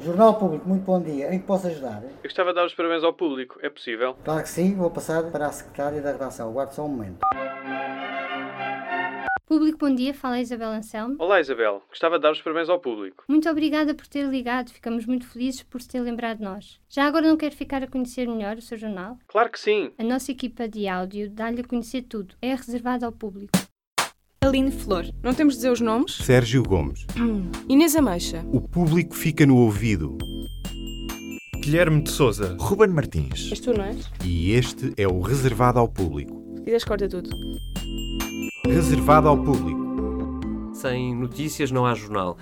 Jornal Público, muito bom dia. Em que posso ajudar? Eu gostava de dar os parabéns ao público. É possível? Claro que sim, vou passar para a secretária da redação. Aguarde só um momento. Público, bom dia. Fala a Isabel Anselmo. Olá, Isabel. Gostava de dar os parabéns ao público. Muito obrigada por ter ligado. Ficamos muito felizes por se ter lembrado de nós. Já agora não quer ficar a conhecer melhor o seu jornal? Claro que sim. A nossa equipa de áudio dá-lhe a conhecer tudo. É reservado ao público. Aline Flor. Não temos de dizer os nomes? Sérgio Gomes. Inês Ameixa. O público fica no ouvido. Guilherme de Souza. Ruben Martins. És tu, não és? E este é o reservado ao público. Se quiseres, corta tudo. Reservado ao público. Sem notícias não há jornal.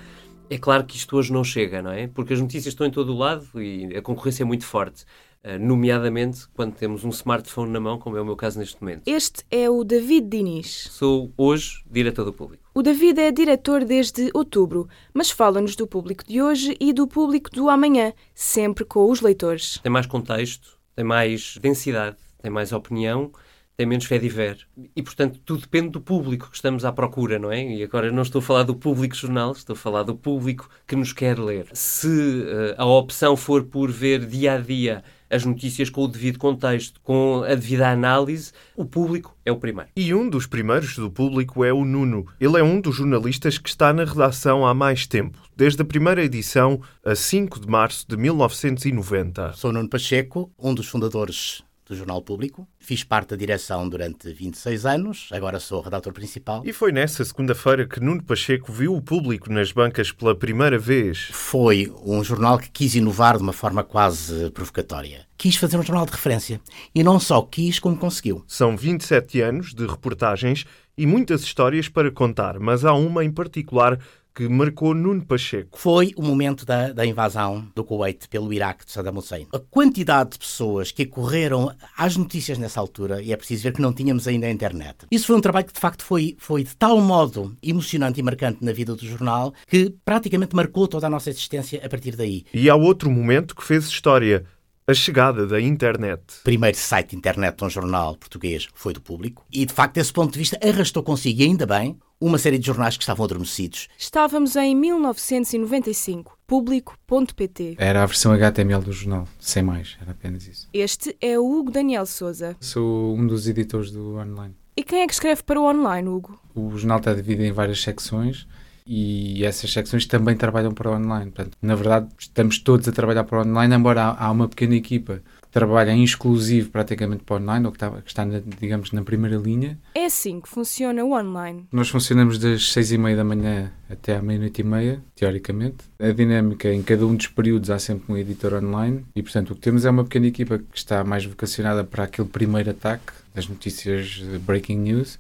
É claro que isto hoje não chega, não é? Porque as notícias estão em todo o lado e a concorrência é muito forte. Uh, nomeadamente quando temos um smartphone na mão, como é o meu caso neste momento. Este é o David Diniz. Sou hoje diretor do público. O David é diretor desde outubro, mas fala-nos do público de hoje e do público do amanhã, sempre com os leitores. Tem mais contexto, tem mais densidade, tem mais opinião tem menos fé de ver. E, portanto, tudo depende do público que estamos à procura, não é? E agora não estou a falar do público jornal, estou a falar do público que nos quer ler. Se uh, a opção for por ver dia a dia as notícias com o devido contexto, com a devida análise, o público é o primeiro. E um dos primeiros do público é o Nuno. Ele é um dos jornalistas que está na redação há mais tempo, desde a primeira edição, a 5 de março de 1990. Sou Nuno Pacheco, um dos fundadores do Jornal Público. Fiz parte da direção durante 26 anos, agora sou redator principal. E foi nessa segunda-feira que Nuno Pacheco viu o público nas bancas pela primeira vez. Foi um jornal que quis inovar de uma forma quase provocatória. Quis fazer um jornal de referência. E não só quis, como conseguiu. São 27 anos de reportagens e muitas histórias para contar, mas há uma em particular que marcou Nuno Pacheco. Foi o momento da, da, invasão do Kuwait pelo Iraque de Saddam Hussein. A quantidade de pessoas que correram às notícias nessa altura, e é preciso ver que não tínhamos ainda a internet. Isso foi um trabalho que de facto foi, foi de tal modo emocionante e marcante na vida do jornal que praticamente marcou toda a nossa existência a partir daí. E há outro momento que fez história. A chegada da internet. O primeiro site de internet de um jornal português foi do público e, de facto, desse ponto de vista, arrastou consigo, e ainda bem, uma série de jornais que estavam adormecidos. Estávamos em 1995. Público.pt Era a versão HTML do jornal, sem mais, era apenas isso. Este é o Hugo Daniel Souza. Sou um dos editores do online. E quem é que escreve para o online, Hugo? O jornal está dividido em várias secções e essas secções também trabalham para o online. Portanto, na verdade, estamos todos a trabalhar para o online, embora há uma pequena equipa que trabalha em exclusivo praticamente para o online, ou que está, que está na, digamos, na primeira linha. É assim que funciona o online. Nós funcionamos das seis e meia da manhã até à meia-noite e meia, teoricamente. A dinâmica em cada um dos períodos há sempre um editor online e, portanto, o que temos é uma pequena equipa que está mais vocacionada para aquele primeiro ataque das notícias breaking news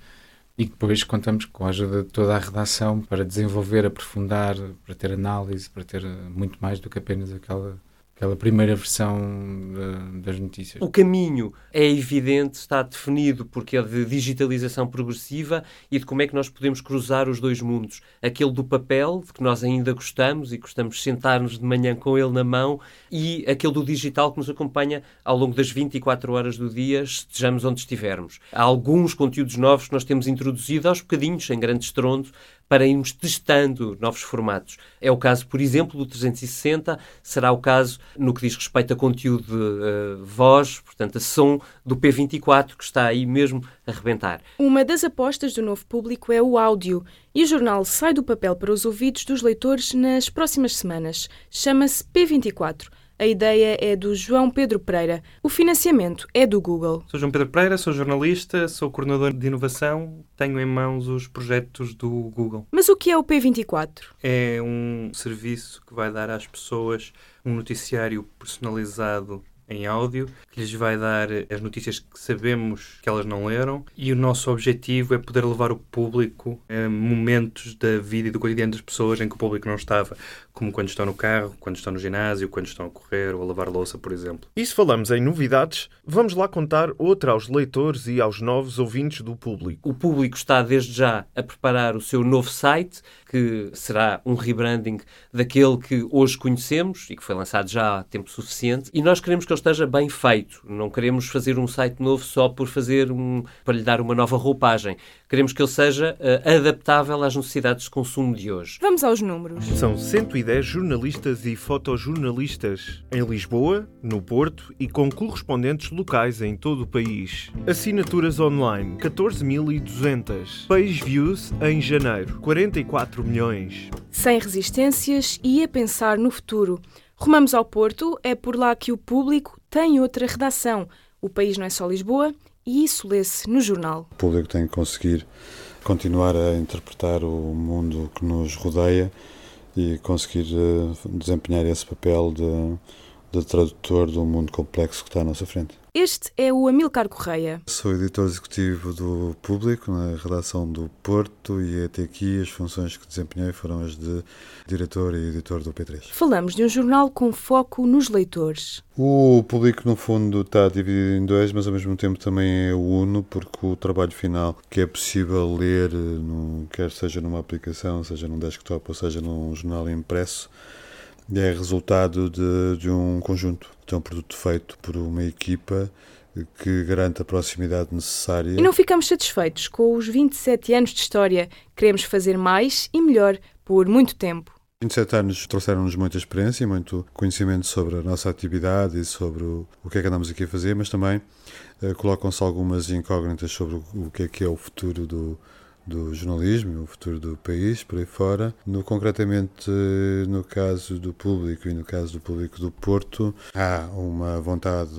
e depois contamos com a ajuda de toda a redação para desenvolver, aprofundar, para ter análise, para ter muito mais do que apenas aquela aquela primeira versão de, das notícias. O caminho é evidente, está definido porque é de digitalização progressiva e de como é que nós podemos cruzar os dois mundos. Aquele do papel, de que nós ainda gostamos e gostamos de sentar-nos de manhã com ele na mão, e aquele do digital que nos acompanha ao longo das 24 horas do dia, estejamos onde estivermos. Há alguns conteúdos novos que nós temos introduzido aos bocadinhos, sem grande estrondo, para irmos testando novos formatos. É o caso, por exemplo, do 360, será o caso no que diz respeito a conteúdo de uh, voz, portanto, a som do P24, que está aí mesmo a rebentar. Uma das apostas do novo público é o áudio, e o jornal sai do papel para os ouvidos dos leitores nas próximas semanas. Chama-se P24. A ideia é do João Pedro Pereira. O financiamento é do Google. Sou João Pedro Pereira, sou jornalista, sou coordenador de inovação, tenho em mãos os projetos do Google. Mas o que é o P24? É um serviço que vai dar às pessoas um noticiário personalizado em áudio, que lhes vai dar as notícias que sabemos que elas não leram, e o nosso objetivo é poder levar o público a momentos da vida e do cotidiano das pessoas em que o público não estava, como quando estão no carro, quando estão no ginásio, quando estão a correr ou a lavar louça, por exemplo. E se falamos em novidades, vamos lá contar outra aos leitores e aos novos ouvintes do público. O público está desde já a preparar o seu novo site, que será um rebranding daquele que hoje conhecemos e que foi lançado já há tempo suficiente, e nós queremos que ele esteja bem feito. Não queremos fazer um site novo só por fazer um, para lhe dar uma nova roupagem. Queremos que ele seja uh, adaptável às necessidades de consumo de hoje. Vamos aos números. São 110 jornalistas e fotojornalistas em Lisboa, no Porto e com correspondentes locais em todo o país. Assinaturas online 14.200. Page views em janeiro 44 milhões. Sem resistências e a pensar no futuro. Rumamos ao Porto, é por lá que o público tem outra redação. O país não é só Lisboa e isso lê-se no jornal. O público tem que conseguir continuar a interpretar o mundo que nos rodeia e conseguir uh, desempenhar esse papel de, de tradutor do mundo complexo que está à nossa frente. Este é o Amilcar Correia. Sou editor executivo do Público, na redação do Porto, e até aqui as funções que desempenhei foram as de diretor e editor do P3. Falamos de um jornal com foco nos leitores. O Público, no fundo, está dividido em dois, mas ao mesmo tempo também é uno, porque o trabalho final que é possível ler, quer seja numa aplicação, seja num desktop ou seja num jornal impresso, é resultado de, de um conjunto, de um produto feito por uma equipa que garante a proximidade necessária. E não ficamos satisfeitos com os 27 anos de história. Queremos fazer mais e melhor por muito tempo. 27 anos trouxeram-nos muita experiência e muito conhecimento sobre a nossa atividade e sobre o, o que é que andamos aqui a fazer, mas também uh, colocam-se algumas incógnitas sobre o, o que é que é o futuro do, do jornalismo, o futuro do país, por aí fora. No, concretamente, no caso do público e no caso do público do Porto, há uma vontade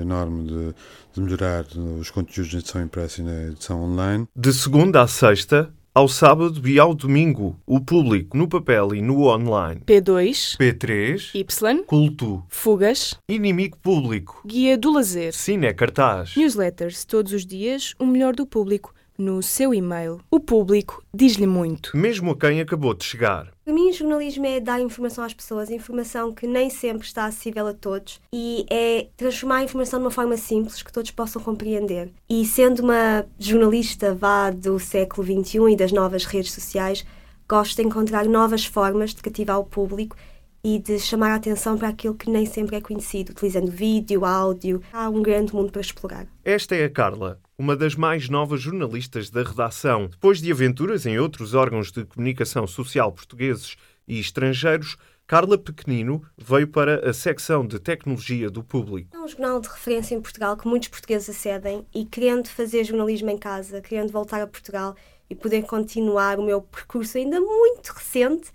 enorme de, de melhorar os conteúdos na edição impressa e na edição online. De segunda a sexta, ao sábado e ao domingo, o público no papel e no online. P2, P3, Y, Culto, Fugas, Inimigo Público, Guia do Lazer, Cine Cartaz, Newsletters, todos os dias, o melhor do público no seu e-mail. O público diz-lhe muito. Mesmo a quem acabou de chegar. Para mim, o jornalismo é dar informação às pessoas, informação que nem sempre está acessível a todos e é transformar a informação de uma forma simples que todos possam compreender. E sendo uma jornalista vá do século XXI e das novas redes sociais, gosto de encontrar novas formas de cativar o público e de chamar a atenção para aquilo que nem sempre é conhecido, utilizando vídeo, áudio. Há um grande mundo para explorar. Esta é a Carla, uma das mais novas jornalistas da redação. Depois de aventuras em outros órgãos de comunicação social portugueses e estrangeiros, Carla Pequenino veio para a secção de tecnologia do público. É um jornal de referência em Portugal que muitos portugueses acedem e querendo fazer jornalismo em casa, querendo voltar a Portugal e poder continuar o meu percurso ainda muito recente,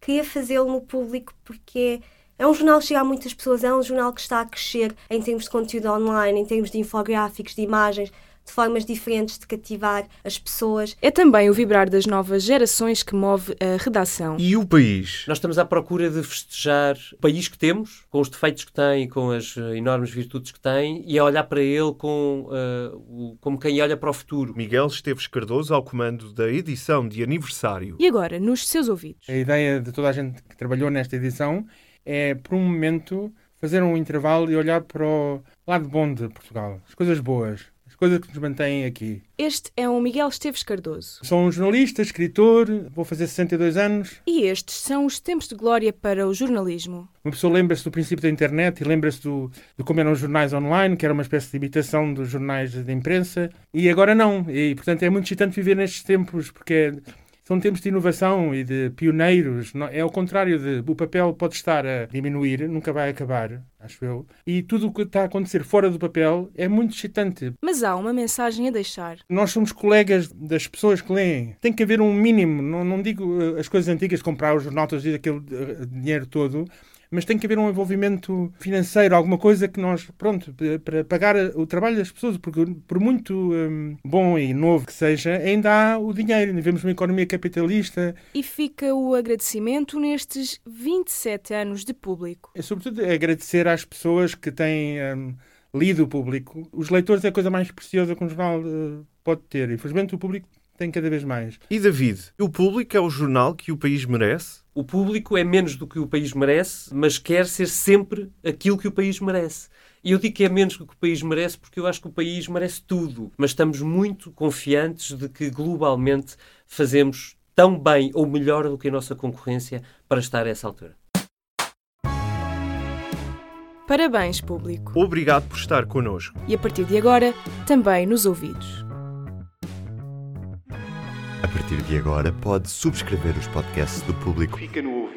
queria fazê-lo no público porque é um jornal que chega a muitas pessoas, é um jornal que está a crescer em termos de conteúdo online, em termos de infográficos, de imagens, de formas diferentes de cativar as pessoas. É também o vibrar das novas gerações que move a redação. E o país? Nós estamos à procura de festejar o país que temos, com os defeitos que tem, com as uh, enormes virtudes que tem, e a olhar para ele com, uh, como quem olha para o futuro. Miguel Esteves Cardoso ao comando da edição de aniversário. E agora, nos seus ouvidos? A ideia de toda a gente que trabalhou nesta edição é, por um momento, fazer um intervalo e olhar para o lado bom de Portugal, as coisas boas, as coisas que nos mantêm aqui. Este é o Miguel Esteves Cardoso. Sou um jornalista, escritor, vou fazer 62 anos. E estes são os tempos de glória para o jornalismo. Uma pessoa lembra-se do princípio da internet e lembra-se do, de como eram os jornais online, que era uma espécie de imitação dos jornais de imprensa, e agora não. E, portanto, é muito excitante viver nestes tempos, porque é são tempos de inovação e de pioneiros. É ao contrário de o papel pode estar a diminuir, nunca vai acabar, acho eu. E tudo o que está a acontecer fora do papel é muito excitante. Mas há uma mensagem a deixar. Nós somos colegas das pessoas que leem. Tem que haver um mínimo. Não, não digo eh, as coisas antigas, comprar os jornais e aquele eh, dinheiro todo mas tem que haver um envolvimento financeiro, alguma coisa que nós, pronto, para pagar o trabalho das pessoas, porque por muito um, bom e novo que seja, ainda há o dinheiro. Vivemos uma economia capitalista. E fica o agradecimento nestes 27 anos de público. É sobretudo agradecer às pessoas que têm um, lido o público. Os leitores é a coisa mais preciosa que um jornal uh, pode ter. Infelizmente o público tem cada vez mais. E David, o público é o jornal que o país merece? O público é menos do que o país merece, mas quer ser sempre aquilo que o país merece. E eu digo que é menos do que o país merece porque eu acho que o país merece tudo. Mas estamos muito confiantes de que globalmente fazemos tão bem ou melhor do que a nossa concorrência para estar a essa altura. Parabéns, público. Obrigado por estar connosco. E a partir de agora, também nos ouvidos. Partir de agora, pode subscrever os podcasts do público. Fica no ouvido.